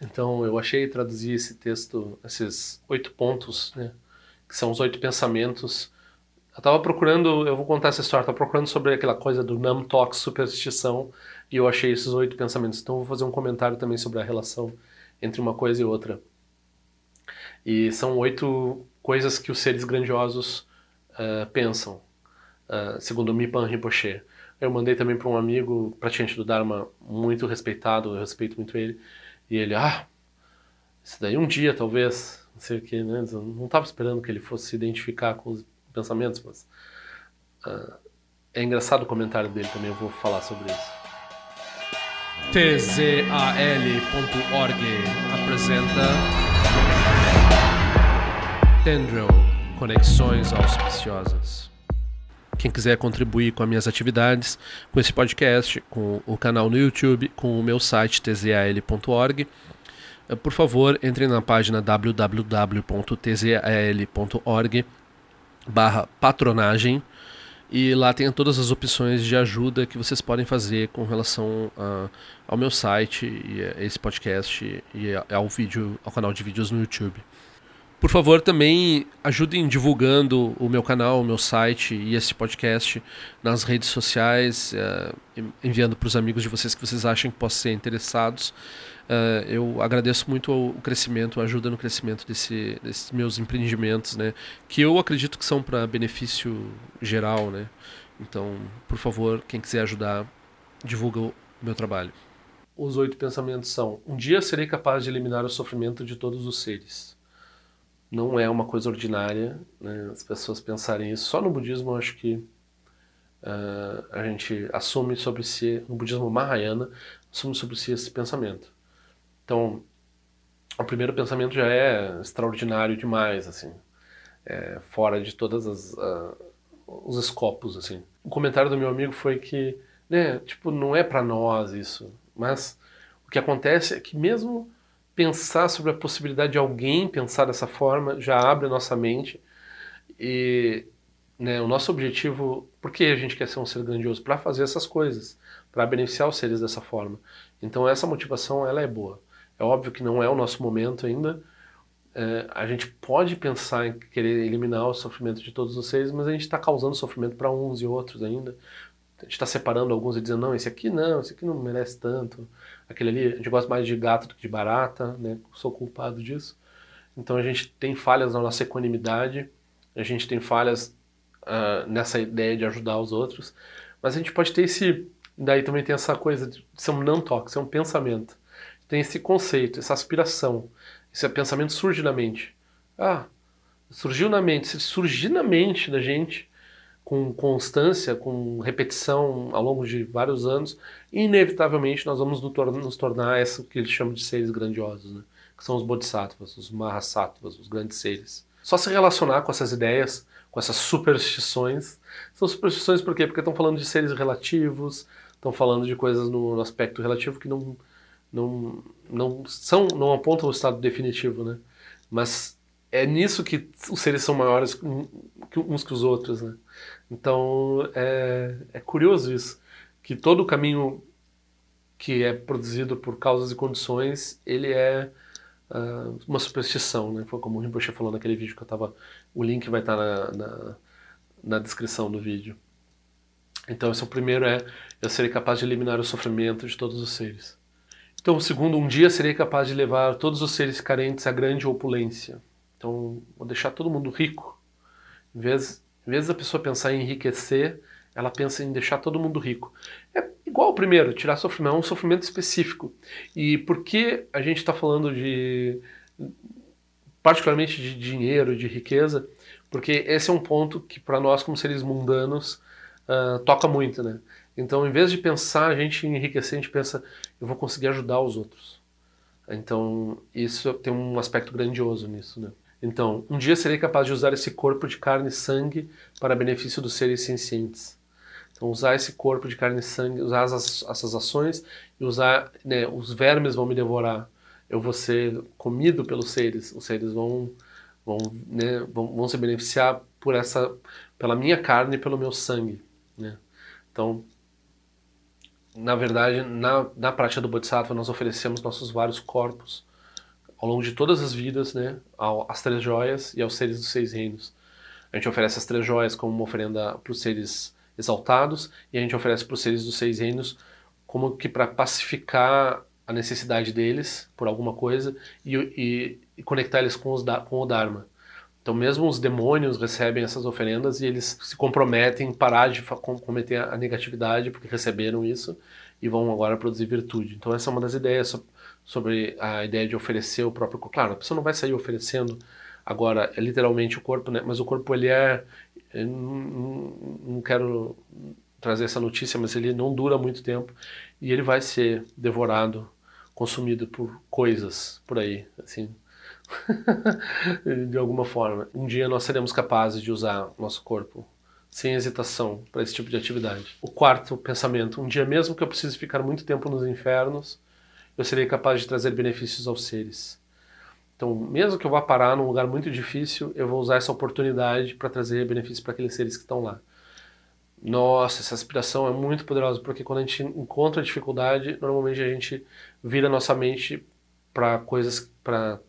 Então eu achei e traduzi esse texto, esses oito pontos, né, que são os oito pensamentos. Eu estava procurando, eu vou contar essa história, estava procurando sobre aquela coisa do Nam superstição, e eu achei esses oito pensamentos. Então eu vou fazer um comentário também sobre a relação entre uma coisa e outra. E são oito coisas que os seres grandiosos uh, pensam, uh, segundo Mipan Rinpoche. Eu mandei também para um amigo, praticante do Dharma, muito respeitado, eu respeito muito ele, e ele, ah, isso daí um dia talvez, não sei o que, né? Eu não estava esperando que ele fosse se identificar com os pensamentos, mas uh, é engraçado o comentário dele também, eu vou falar sobre isso. tzal.org apresenta Tendril Conexões Auspiciosas. Quem quiser contribuir com as minhas atividades, com esse podcast, com o canal no YouTube, com o meu site tzal.org, eh, por favor, entre na página www.tzal.org barra patronagem e lá tem todas as opções de ajuda que vocês podem fazer com relação a, ao meu site e a esse podcast e ao vídeo, ao canal de vídeos no YouTube. Por favor, também ajudem divulgando o meu canal, o meu site e esse podcast nas redes sociais, uh, enviando para os amigos de vocês que vocês acham que possam ser interessados. Uh, eu agradeço muito o crescimento, a ajuda no crescimento desse, desses meus empreendimentos, né? Que eu acredito que são para benefício geral, né? Então, por favor, quem quiser ajudar, divulga o meu trabalho. Os oito pensamentos são: um dia serei capaz de eliminar o sofrimento de todos os seres não é uma coisa ordinária né, as pessoas pensarem isso. Só no budismo eu acho que uh, a gente assume sobre si, no budismo Mahayana, assume sobre si esse pensamento. Então, o primeiro pensamento já é extraordinário demais, assim, é, fora de todas as uh, os escopos, assim. O comentário do meu amigo foi que, né, tipo, não é para nós isso, mas o que acontece é que mesmo pensar sobre a possibilidade de alguém pensar dessa forma já abre a nossa mente e né, o nosso objetivo, por que a gente quer ser um ser grandioso? Para fazer essas coisas, para beneficiar os seres dessa forma. Então essa motivação ela é boa. É óbvio que não é o nosso momento ainda. É, a gente pode pensar em querer eliminar o sofrimento de todos os seres, mas a gente está causando sofrimento para uns e outros ainda. A gente está separando alguns e dizendo, não, esse aqui não, esse aqui não merece tanto aquele ali, a gente gosta mais de gato do que de barata, né? Sou culpado disso. Então a gente tem falhas na nossa equanimidade, a gente tem falhas uh, nessa ideia de ajudar os outros, mas a gente pode ter esse, daí também tem essa coisa de ser um não toque, ser um pensamento. Tem esse conceito, essa aspiração. Esse pensamento surge na mente. Ah, surgiu na mente. Se surgir na mente da gente, com constância, com repetição ao longo de vários anos, inevitavelmente nós vamos nos tornar essa que eles chamam de seres grandiosos, né? que são os bodhisattvas, os mahasattvas, os grandes seres. Só se relacionar com essas ideias, com essas superstições. São superstições por quê? Porque estão falando de seres relativos, estão falando de coisas no, no aspecto relativo que não, não, não são, não apontam o estado definitivo, né? Mas é nisso que os seres são maiores uns que os outros, né? Então é, é curioso isso, que todo o caminho que é produzido por causas e condições, ele é uh, uma superstição, né? Foi como o Rinpoche falou naquele vídeo que eu tava... O link vai estar na, na, na descrição do vídeo. Então esse é o primeiro é, eu serei capaz de eliminar o sofrimento de todos os seres. Então o segundo, um dia serei capaz de levar todos os seres carentes à grande opulência. Então vou deixar todo mundo rico. Em vez em vez da pessoa pensar em enriquecer, ela pensa em deixar todo mundo rico. É igual o primeiro, tirar sofrimento, é um sofrimento específico. E por que a gente está falando de, particularmente de dinheiro, de riqueza? Porque esse é um ponto que para nós como seres mundanos uh, toca muito, né? Então, em vez de pensar a gente enriquecer, a gente pensa, eu vou conseguir ajudar os outros. Então, isso tem um aspecto grandioso nisso, né? Então, um dia serei capaz de usar esse corpo de carne e sangue para benefício dos seres sencientes. Então, usar esse corpo de carne e sangue, usar as, essas ações e usar, né, os vermes vão me devorar. Eu vou ser comido pelos seres. Os seres vão, vão, né, vão, vão se beneficiar por essa, pela minha carne e pelo meu sangue. Né? Então, na verdade, na, na prática do Bodhisattva, nós oferecemos nossos vários corpos ao longo de todas as vidas, né, às três joias e aos seres dos seis reinos. A gente oferece as três joias como uma oferenda para os seres exaltados e a gente oferece para os seres dos seis reinos como que para pacificar a necessidade deles por alguma coisa e, e, e conectar eles com, os, com o Dharma. Então, mesmo os demônios recebem essas oferendas e eles se comprometem a parar de cometer a negatividade porque receberam isso e vão agora produzir virtude. Então, essa é uma das ideias sobre a ideia de oferecer o próprio corpo. Claro, a pessoa não vai sair oferecendo agora é literalmente o corpo, né? mas o corpo ele é. Não, não quero trazer essa notícia, mas ele não dura muito tempo e ele vai ser devorado, consumido por coisas por aí, assim. de alguma forma. Um dia nós seremos capazes de usar nosso corpo sem hesitação para esse tipo de atividade. O quarto pensamento: um dia mesmo que eu precise ficar muito tempo nos infernos, eu serei capaz de trazer benefícios aos seres. Então, mesmo que eu vá parar num lugar muito difícil, eu vou usar essa oportunidade para trazer benefícios para aqueles seres que estão lá. Nossa, essa aspiração é muito poderosa, porque quando a gente encontra dificuldade, normalmente a gente vira nossa mente para coisas, para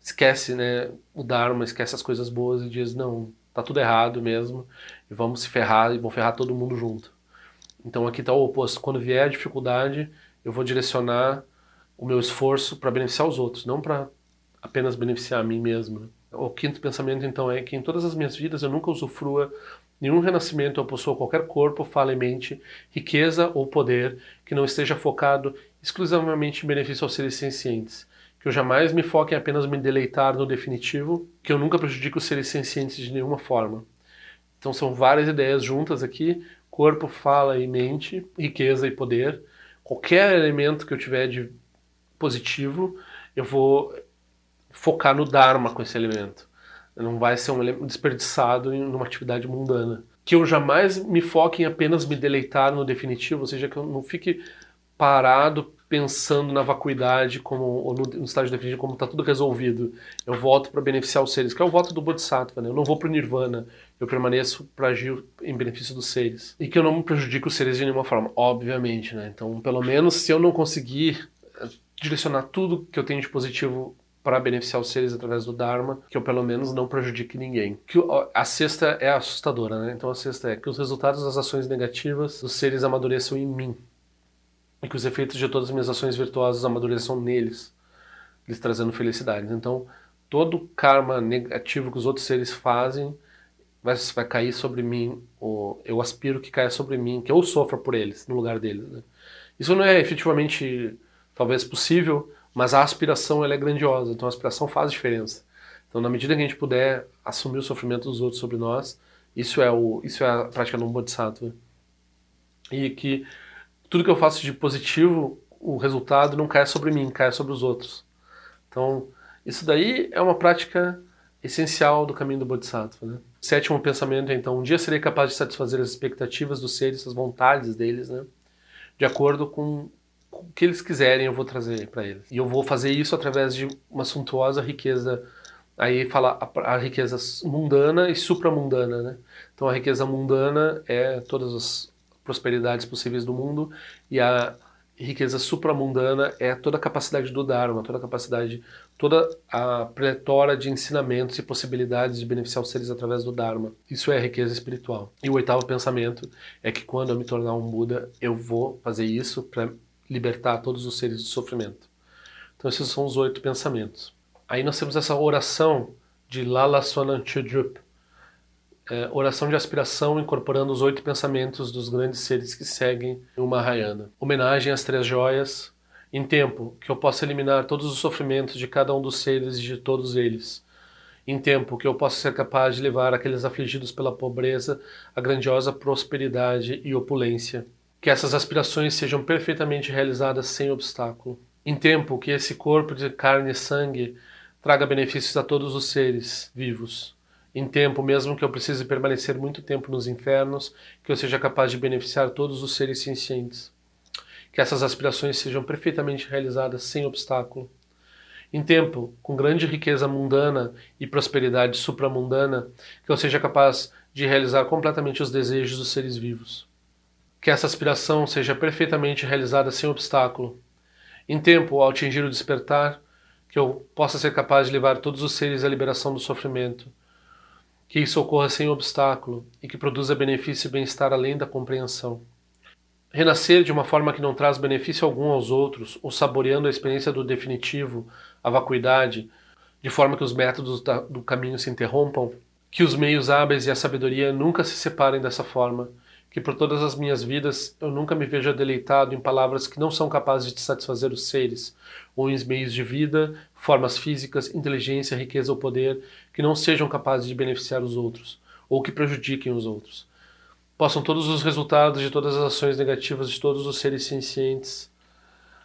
esquece, né, o Dharma, esquece as coisas boas e diz, não, tá tudo errado mesmo, e vamos se ferrar, e vão ferrar todo mundo junto. Então aqui está o oposto, quando vier a dificuldade, eu vou direcionar o meu esforço para beneficiar os outros, não para apenas beneficiar a mim mesmo. Né? O quinto pensamento, então, é que em todas as minhas vidas eu nunca usufrua nenhum renascimento ou possua qualquer corpo, fala mente, riqueza ou poder que não esteja focado exclusivamente em benefício aos seres sencientes que eu jamais me foque em apenas me deleitar no definitivo, que eu nunca prejudique os seres sencientes de nenhuma forma. Então são várias ideias juntas aqui: corpo, fala e mente, riqueza e poder. Qualquer elemento que eu tiver de positivo, eu vou focar no Dharma com esse elemento. Não vai ser um elemento desperdiçado em uma atividade mundana. Que eu jamais me foque em apenas me deleitar no definitivo, ou seja, que eu não fique parado pensando na vacuidade como, ou no, no estágio definitivo como está tudo resolvido. Eu volto para beneficiar os seres, que é o voto do Bodhisattva. Né? Eu não vou para o Nirvana, eu permaneço para agir em benefício dos seres. E que eu não prejudique os seres de nenhuma forma, obviamente. Né? Então, pelo menos, se eu não conseguir direcionar tudo que eu tenho de positivo para beneficiar os seres através do Dharma, que eu pelo menos não prejudique ninguém. Que a sexta é assustadora, né? Então a sexta é que os resultados das ações negativas dos seres amadureçam em mim e que os efeitos de todas as minhas ações virtuosas amadureçam neles, lhes trazendo felicidade. Então, todo karma negativo que os outros seres fazem vai, vai cair sobre mim, ou eu aspiro que caia sobre mim, que eu sofra por eles, no lugar deles. Né? Isso não é efetivamente, talvez, possível, mas a aspiração ela é grandiosa, então a aspiração faz diferença. Então, na medida que a gente puder assumir o sofrimento dos outros sobre nós, isso é, o, isso é a prática do Bodhisattva. E que tudo que eu faço de positivo, o resultado não cai sobre mim, cai sobre os outros. Então, isso daí é uma prática essencial do caminho do Bodhisattva. Né? Sétimo pensamento é, então, um dia serei capaz de satisfazer as expectativas dos seres, as vontades deles, né? de acordo com, com o que eles quiserem, eu vou trazer para eles. E eu vou fazer isso através de uma suntuosa riqueza. Aí fala a, a riqueza mundana e supramundana. Né? Então, a riqueza mundana é todas as prosperidades possíveis do mundo e a riqueza supramundana é toda a capacidade do Dharma, toda a capacidade, toda a pletora de ensinamentos e possibilidades de beneficiar os seres através do Dharma. Isso é riqueza espiritual. E o oitavo pensamento é que quando eu me tornar um Buda, eu vou fazer isso para libertar todos os seres do sofrimento. Então esses são os oito pensamentos. Aí nós temos essa oração de Lala Sonanchudrup, é, oração de aspiração incorporando os oito pensamentos dos grandes seres que seguem o Mahayana. Homenagem às três joias, em tempo que eu possa eliminar todos os sofrimentos de cada um dos seres e de todos eles. Em tempo que eu possa ser capaz de levar aqueles afligidos pela pobreza à grandiosa prosperidade e opulência. Que essas aspirações sejam perfeitamente realizadas sem obstáculo. Em tempo que esse corpo de carne e sangue traga benefícios a todos os seres vivos em tempo, mesmo que eu precise permanecer muito tempo nos infernos, que eu seja capaz de beneficiar todos os seres sencientes. Que essas aspirações sejam perfeitamente realizadas sem obstáculo. Em tempo, com grande riqueza mundana e prosperidade supramundana, que eu seja capaz de realizar completamente os desejos dos seres vivos. Que essa aspiração seja perfeitamente realizada sem obstáculo. Em tempo, ao atingir o despertar, que eu possa ser capaz de levar todos os seres à liberação do sofrimento, que isso ocorra sem obstáculo e que produza benefício e bem-estar além da compreensão. Renascer de uma forma que não traz benefício algum aos outros, ou saboreando a experiência do definitivo, a vacuidade, de forma que os métodos do caminho se interrompam, que os meios hábeis e a sabedoria nunca se separem dessa forma, que por todas as minhas vidas eu nunca me veja deleitado em palavras que não são capazes de satisfazer os seres, ou em meios de vida, formas físicas, inteligência, riqueza ou poder que não sejam capazes de beneficiar os outros, ou que prejudiquem os outros. Possam todos os resultados de todas as ações negativas de todos os seres sencientes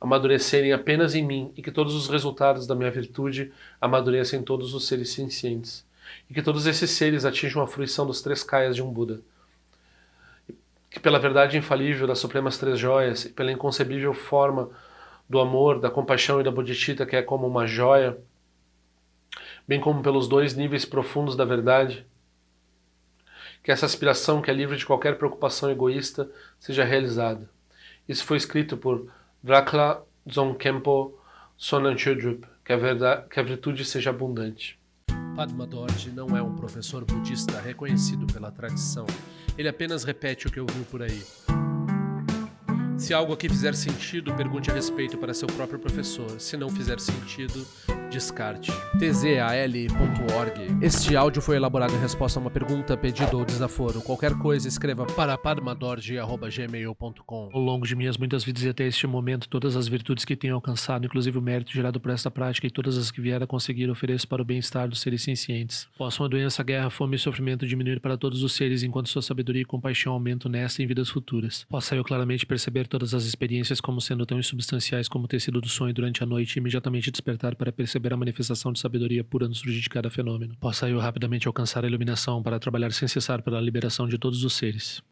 amadurecerem apenas em mim e que todos os resultados da minha virtude amadureçam em todos os seres sencientes e que todos esses seres atinjam a fruição dos três kayas de um Buda que pela verdade infalível das supremas três joias e pela inconcebível forma do amor, da compaixão e da bodhicitta que é como uma joia, bem como pelos dois níveis profundos da verdade, que essa aspiração que é livre de qualquer preocupação egoísta seja realizada. Isso foi escrito por Drakla Dzongkempo Sonanchodrup, que, que a virtude seja abundante. Padma Dorje não é um professor budista reconhecido pela tradição. Ele apenas repete o que ouviu por aí. Se algo aqui fizer sentido, pergunte a respeito para seu próprio professor. Se não fizer sentido, descarte. tzal.org. Este áudio foi elaborado em resposta a uma pergunta, pedido ou desaforo. Qualquer coisa, escreva para padmadorje.gmail.com. Ao longo de minhas muitas vidas e até este momento, todas as virtudes que tenho alcançado, inclusive o mérito gerado por esta prática e todas as que vier a conseguir, ofereço para o bem-estar dos seres cientes. Possam a doença, guerra, fome e sofrimento diminuir para todos os seres, enquanto sua sabedoria e compaixão aumentam nesta e em vidas futuras. Possa eu claramente perceber todas as experiências como sendo tão insubstanciais como o tecido do sonho durante a noite e imediatamente despertar para perceber a manifestação de sabedoria pura no surgir de cada fenômeno. Possa eu rapidamente alcançar a iluminação para trabalhar sem cessar pela liberação de todos os seres.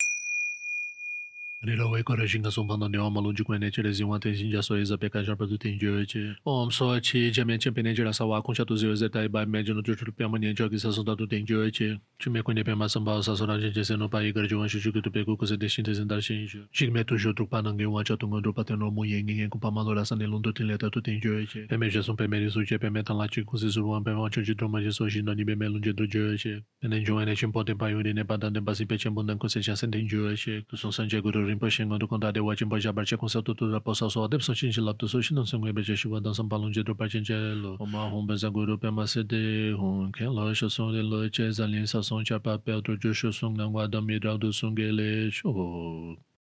Nila wai kora shinga songpa na niwa ma lonji kwenye chele zingwa ten shinja so eza peka jarpa du ten jiwe che. Om so chi jamia chen pene chela sa wakun sha tu ziwe ze tai e bai me jino chuchulu piyama nian chwa ki sa songta du ten jiwe che. Chume kwenye pema samba sa sora chen che seno pa ikar jiwa shu shukutu peku kuse de shin te zindar shin isho. Shik me tu shu trukpa nange wa cha tunga drupa ten romu ye ngi ngen kupa ma lo rasa nilun du ten leta tu ten jiwe che. Peme she song peme risu che peme tan la chi kuse suruwan peme wancho chi droma che so shin no ni peme lunje du jiwe che. Pene jiwa ne chen po ten pa yuri ne pa tan ten pa si pe chen bundan kuse cha sen ten jiwe che. Tu song san che guru rinpoche ngon dukon dade wachin poja barche konsa tutu ra posa so adep so chinchi laptu so shinan sengwe beche shiwa dansam palung je drupa chinche lo oma hon benza guru pe ma se de hon ken lo sho song de lo che zan lin sa song cha pa pe otro jo sho song ngang wa dam mi ra du song ge le sho